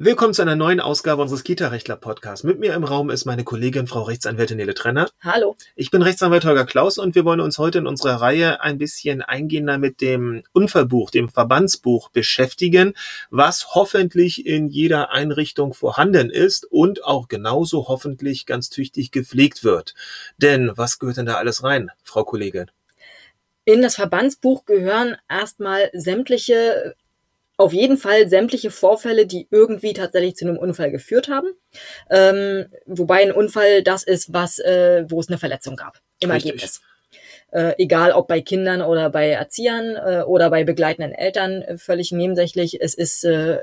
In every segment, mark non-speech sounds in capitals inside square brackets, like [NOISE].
Willkommen zu einer neuen Ausgabe unseres Kita-Rechtler-Podcasts. Mit mir im Raum ist meine Kollegin Frau Rechtsanwältin Nele Trenner. Hallo. Ich bin Rechtsanwalt Holger Klaus und wir wollen uns heute in unserer Reihe ein bisschen eingehender mit dem Unfallbuch, dem Verbandsbuch beschäftigen, was hoffentlich in jeder Einrichtung vorhanden ist und auch genauso hoffentlich ganz tüchtig gepflegt wird. Denn was gehört denn da alles rein, Frau Kollegin? In das Verbandsbuch gehören erstmal sämtliche auf jeden Fall sämtliche Vorfälle, die irgendwie tatsächlich zu einem Unfall geführt haben. Ähm, wobei ein Unfall das ist, was, äh, wo es eine Verletzung gab im Richtig. Ergebnis. Äh, egal ob bei Kindern oder bei Erziehern äh, oder bei begleitenden Eltern, äh, völlig nebensächlich. Es ist äh,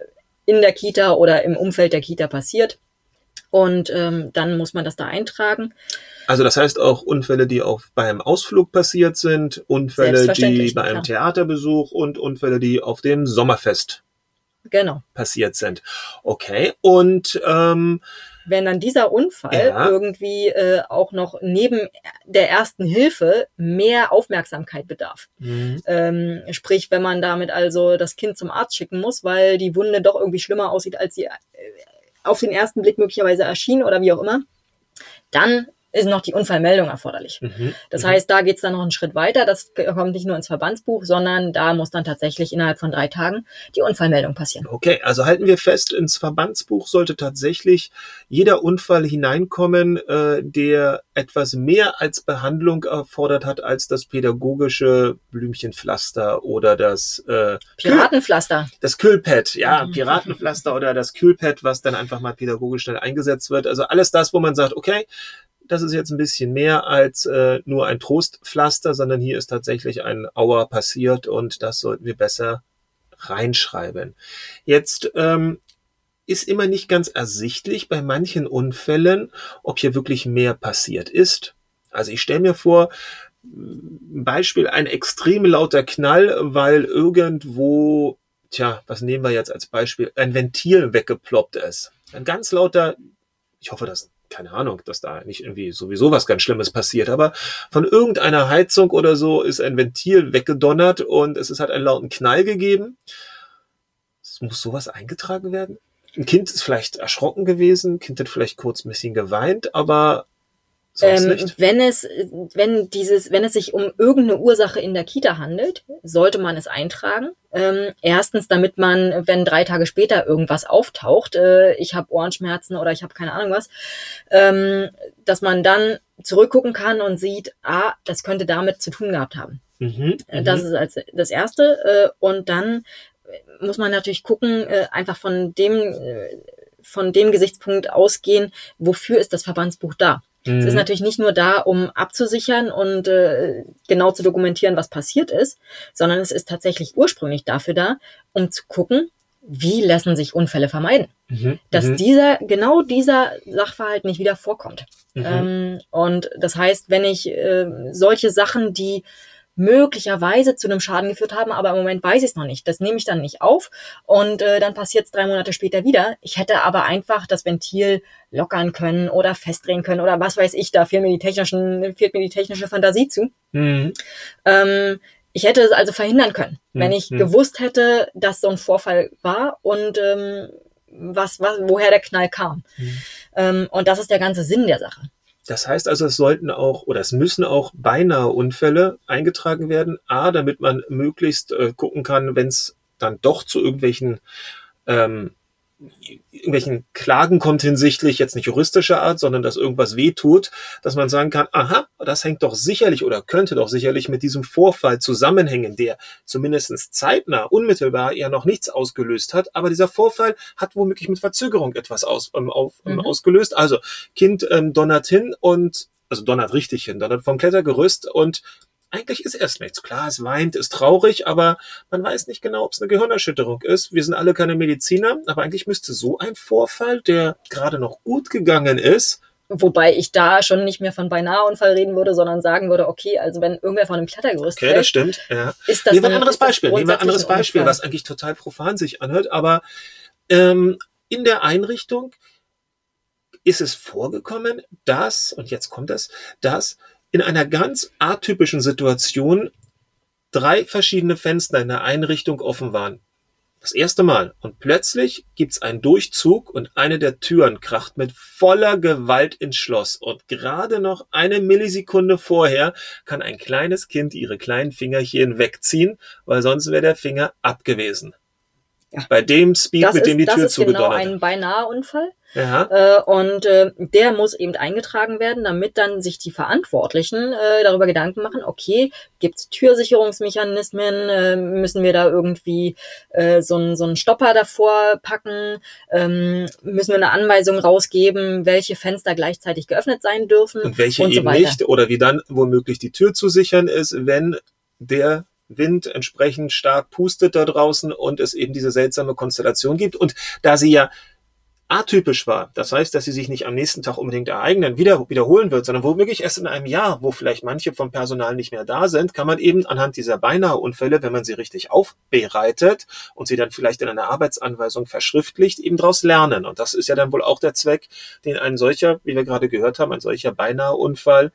in der Kita oder im Umfeld der Kita passiert. Und ähm, dann muss man das da eintragen. Also das heißt auch Unfälle, die auch beim Ausflug passiert sind, Unfälle, die bei einem. Theaterbesuch und Unfälle, die auf dem Sommerfest genau. passiert sind. Okay, und ähm, wenn dann dieser Unfall ja. irgendwie äh, auch noch neben der ersten Hilfe mehr Aufmerksamkeit bedarf. Mhm. Ähm, sprich, wenn man damit also das Kind zum Arzt schicken muss, weil die Wunde doch irgendwie schlimmer aussieht, als sie äh, auf den ersten Blick möglicherweise erschien oder wie auch immer, dann ist noch die Unfallmeldung erforderlich. Mhm. Das mhm. heißt, da geht's dann noch einen Schritt weiter. Das kommt nicht nur ins Verbandsbuch, sondern da muss dann tatsächlich innerhalb von drei Tagen die Unfallmeldung passieren. Okay, also halten wir fest, ins Verbandsbuch sollte tatsächlich jeder Unfall hineinkommen, äh, der etwas mehr als Behandlung erfordert hat als das pädagogische Blümchenpflaster oder das äh, Piratenpflaster. Das Kühlpad, ja, mhm. Piratenpflaster oder das Kühlpad, was dann einfach mal pädagogisch schnell eingesetzt wird. Also alles das, wo man sagt, okay, das ist jetzt ein bisschen mehr als äh, nur ein Trostpflaster, sondern hier ist tatsächlich ein Auer passiert und das sollten wir besser reinschreiben. Jetzt ähm, ist immer nicht ganz ersichtlich bei manchen Unfällen, ob hier wirklich mehr passiert ist. Also ich stelle mir vor, Beispiel ein extrem lauter Knall, weil irgendwo, tja, was nehmen wir jetzt als Beispiel, ein Ventil weggeploppt ist. Ein ganz lauter, ich hoffe, das keine Ahnung, dass da nicht irgendwie sowieso was ganz Schlimmes passiert, aber von irgendeiner Heizung oder so ist ein Ventil weggedonnert und es ist halt einen lauten Knall gegeben. Es muss sowas eingetragen werden. Ein Kind ist vielleicht erschrocken gewesen, ein Kind hat vielleicht kurz ein bisschen geweint, aber ähm, wenn es, wenn dieses, wenn es sich um irgendeine Ursache in der Kita handelt, sollte man es eintragen. Ähm, erstens, damit man, wenn drei Tage später irgendwas auftaucht, äh, ich habe Ohrenschmerzen oder ich habe keine Ahnung was, ähm, dass man dann zurückgucken kann und sieht, ah, das könnte damit zu tun gehabt haben. Mhm, äh, das mhm. ist als das erste. Äh, und dann muss man natürlich gucken, äh, einfach von dem, äh, von dem Gesichtspunkt ausgehen, wofür ist das Verbandsbuch da? Mhm. Es ist mhm. natürlich nicht nur da, um abzusichern und äh, genau zu dokumentieren, was passiert ist, sondern es ist tatsächlich ursprünglich dafür da, um zu gucken, wie lassen sich Unfälle vermeiden. Mhm. Dass mhm. dieser, genau dieser Sachverhalt nicht wieder vorkommt. Mhm. Ähm, und das heißt, wenn ich äh, solche Sachen, die möglicherweise zu einem Schaden geführt haben, aber im Moment weiß ich es noch nicht. Das nehme ich dann nicht auf und äh, dann passiert es drei Monate später wieder. Ich hätte aber einfach das Ventil lockern können oder festdrehen können oder was weiß ich, da fehlt mir die, technischen, fehlt mir die technische Fantasie zu. Mhm. Ähm, ich hätte es also verhindern können, mhm. wenn ich mhm. gewusst hätte, dass so ein Vorfall war und ähm, was, was, woher der Knall kam. Mhm. Ähm, und das ist der ganze Sinn der Sache. Das heißt also, es sollten auch oder es müssen auch beinahe Unfälle eingetragen werden. A, damit man möglichst äh, gucken kann, wenn es dann doch zu irgendwelchen ähm, irgendwelchen Klagen kommt hinsichtlich jetzt nicht juristischer Art, sondern dass irgendwas wehtut, dass man sagen kann, aha, das hängt doch sicherlich oder könnte doch sicherlich mit diesem Vorfall zusammenhängen, der zumindestens zeitnah, unmittelbar ja noch nichts ausgelöst hat, aber dieser Vorfall hat womöglich mit Verzögerung etwas aus, ähm, auf, ähm, mhm. ausgelöst. Also Kind ähm, donnert hin und also donnert richtig hin, donnert vom Klettergerüst und eigentlich ist erst nichts. Klar, es weint, ist traurig, aber man weiß nicht genau, ob es eine Gehirnerschütterung ist. Wir sind alle keine Mediziner, aber eigentlich müsste so ein Vorfall, der gerade noch gut gegangen ist, Wobei ich da schon nicht mehr von beinahe Unfall reden würde, sondern sagen würde, okay, also wenn irgendwer von einem Klettergerüst okay, fällt. Okay, das stimmt, ja. Ist das Nehmen wir ein anderes Beispiel, nehmen wir ein anderes Beispiel, was eigentlich total profan sich anhört, aber ähm, in der Einrichtung ist es vorgekommen, dass, und jetzt kommt das, dass in einer ganz atypischen Situation drei verschiedene Fenster in der Einrichtung offen waren. Das erste Mal. Und plötzlich gibt's einen Durchzug und eine der Türen kracht mit voller Gewalt ins Schloss. Und gerade noch eine Millisekunde vorher kann ein kleines Kind ihre kleinen Fingerchen wegziehen, weil sonst wäre der Finger abgewesen. Ja. Bei dem Speed, das mit ist, dem die das Tür ist genau zugedonnert ein beinahe Unfall. Ja. Äh, und äh, der muss eben eingetragen werden, damit dann sich die Verantwortlichen äh, darüber Gedanken machen, okay, gibt's Türsicherungsmechanismen, äh, müssen wir da irgendwie äh, so einen so einen Stopper davor packen, ähm, müssen wir eine Anweisung rausgeben, welche Fenster gleichzeitig geöffnet sein dürfen Und welche und so eben weiter. nicht. Oder wie dann womöglich die Tür zu sichern ist, wenn der Wind entsprechend stark pustet da draußen und es eben diese seltsame Konstellation gibt. Und da sie ja atypisch war, das heißt, dass sie sich nicht am nächsten Tag unbedingt ereignen, wieder, wiederholen wird, sondern womöglich erst in einem Jahr, wo vielleicht manche vom Personal nicht mehr da sind, kann man eben anhand dieser beinahe Unfälle, wenn man sie richtig aufbereitet und sie dann vielleicht in einer Arbeitsanweisung verschriftlicht, eben daraus lernen. Und das ist ja dann wohl auch der Zweck, den ein solcher, wie wir gerade gehört haben, ein solcher beinahe Unfall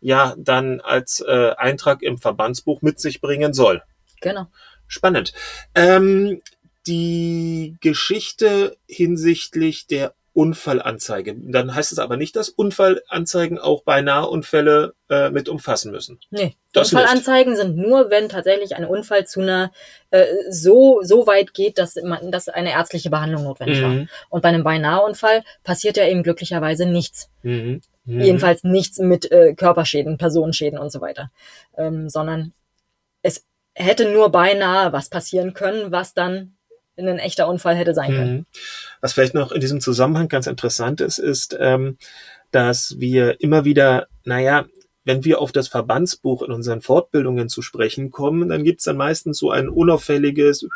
ja dann als äh, Eintrag im Verbandsbuch mit sich bringen soll. Genau. Spannend. Ähm, die Geschichte hinsichtlich der Unfallanzeige. Dann heißt es aber nicht, dass Unfallanzeigen auch beinahe Unfälle äh, mit umfassen müssen. Nee, Das Unfallanzeigen sind nur, wenn tatsächlich ein Unfall zu einer äh, so so weit geht, dass man, dass eine ärztliche Behandlung notwendig war. Mhm. Und bei einem Beinahe-Unfall passiert ja eben glücklicherweise nichts. Mhm. Mhm. Jedenfalls nichts mit äh, Körperschäden, Personenschäden und so weiter. Ähm, sondern es hätte nur beinahe was passieren können, was dann ein echter Unfall hätte sein können. Mhm. Was vielleicht noch in diesem Zusammenhang ganz interessant ist, ist, ähm, dass wir immer wieder, naja, wenn wir auf das Verbandsbuch in unseren Fortbildungen zu sprechen kommen, dann gibt's dann meistens so ein unauffälliges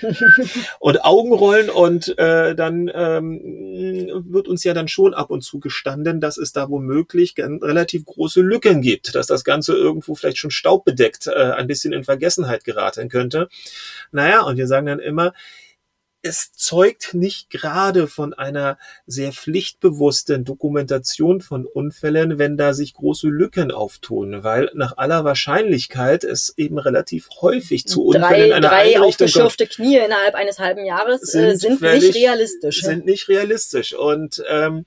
[LAUGHS] und Augenrollen und äh, dann ähm, wird uns ja dann schon ab und zu gestanden, dass es da womöglich relativ große Lücken gibt, dass das Ganze irgendwo vielleicht schon staubbedeckt äh, ein bisschen in Vergessenheit geraten könnte. Naja, und wir sagen dann immer, es zeugt nicht gerade von einer sehr pflichtbewussten Dokumentation von Unfällen, wenn da sich große Lücken auftun, weil nach aller Wahrscheinlichkeit es eben relativ häufig zu Unfällen drei in einer drei Einrichtung aufgeschürfte Knie innerhalb eines halben Jahres äh, Sind sind völlig- nicht realistisch. sind nicht realistisch. Und ähm,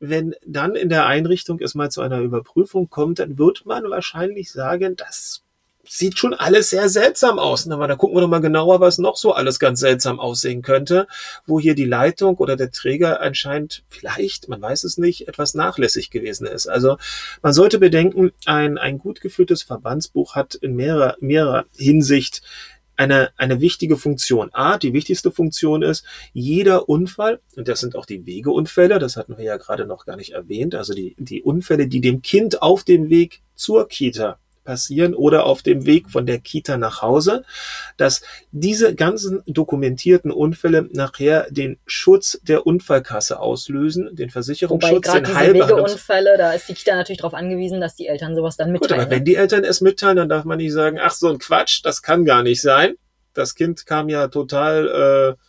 wenn dann in der Einrichtung es mal zu einer Überprüfung kommt, dann wird man wahrscheinlich sagen, das sieht schon alles sehr seltsam aus. Aber da gucken wir doch mal genauer, was noch so alles ganz seltsam aussehen könnte, wo hier die Leitung oder der Träger anscheinend vielleicht, man weiß es nicht, etwas nachlässig gewesen ist. Also man sollte bedenken, ein, ein gut geführtes Verbandsbuch hat in mehrerer, mehrerer Hinsicht eine, eine wichtige Funktion. A, die wichtigste Funktion ist, jeder Unfall, und das sind auch die Wegeunfälle, das hatten wir ja gerade noch gar nicht erwähnt, also die, die Unfälle, die dem Kind auf dem Weg zur Kita passieren oder auf dem Weg von der Kita nach Hause, dass diese ganzen dokumentierten Unfälle nachher den Schutz der Unfallkasse auslösen, den Wobei Versicherungsschutz, gerade den diese Heilbehandlungs... Wegeunfälle, da ist die Kita natürlich darauf angewiesen, dass die Eltern sowas dann Gut, mitteilen. aber wenn die Eltern es mitteilen, dann darf man nicht sagen, ach so ein Quatsch, das kann gar nicht sein. Das Kind kam ja total äh,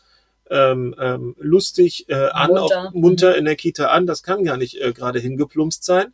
ähm, ähm, lustig äh, an, Munter. Auf, munter in der Kita an, das kann gar nicht äh, gerade hingeplumpst sein.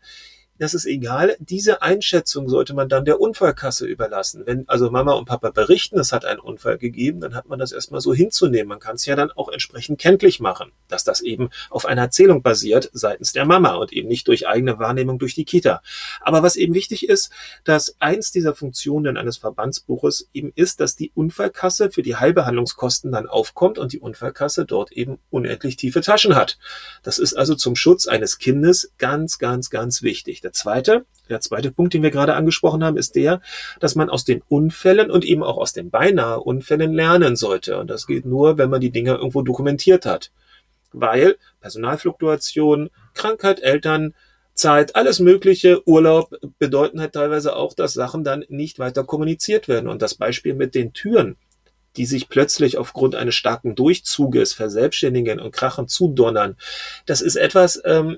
Das ist egal. Diese Einschätzung sollte man dann der Unfallkasse überlassen. Wenn also Mama und Papa berichten, es hat einen Unfall gegeben, dann hat man das erstmal so hinzunehmen. Man kann es ja dann auch entsprechend kenntlich machen, dass das eben auf einer Erzählung basiert seitens der Mama und eben nicht durch eigene Wahrnehmung durch die Kita. Aber was eben wichtig ist, dass eins dieser Funktionen eines Verbandsbuches eben ist, dass die Unfallkasse für die Heilbehandlungskosten dann aufkommt und die Unfallkasse dort eben unendlich tiefe Taschen hat. Das ist also zum Schutz eines Kindes ganz, ganz, ganz wichtig. Der zweite, der zweite Punkt, den wir gerade angesprochen haben, ist der, dass man aus den Unfällen und eben auch aus den beinahe Unfällen lernen sollte. Und das geht nur, wenn man die Dinge irgendwo dokumentiert hat. Weil Personalfluktuation, Krankheit, Eltern, Zeit, alles Mögliche, Urlaub bedeuten halt teilweise auch, dass Sachen dann nicht weiter kommuniziert werden. Und das Beispiel mit den Türen, die sich plötzlich aufgrund eines starken Durchzuges verselbstständigen und krachen zudonnern, das ist etwas, ähm,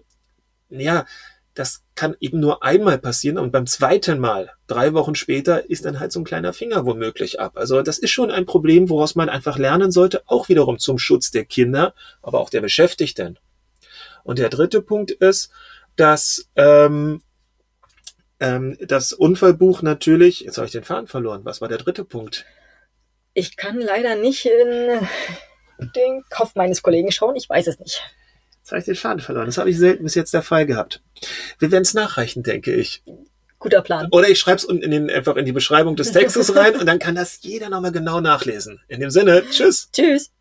ja, das kann eben nur einmal passieren und beim zweiten Mal, drei Wochen später, ist dann halt so ein kleiner Finger womöglich ab. Also das ist schon ein Problem, woraus man einfach lernen sollte, auch wiederum zum Schutz der Kinder, aber auch der Beschäftigten. Und der dritte Punkt ist, dass ähm, ähm, das Unfallbuch natürlich, jetzt habe ich den Faden verloren, was war der dritte Punkt? Ich kann leider nicht in den Kopf meines Kollegen schauen. Ich weiß es nicht. Jetzt habe ich den Faden verloren. Das habe ich selten bis jetzt der Fall gehabt. Wir werden es nachreichen, denke ich. Guter Plan. Oder ich schreibe es unten in den, einfach in die Beschreibung des Textes rein und dann kann das jeder nochmal genau nachlesen. In dem Sinne, tschüss. Tschüss.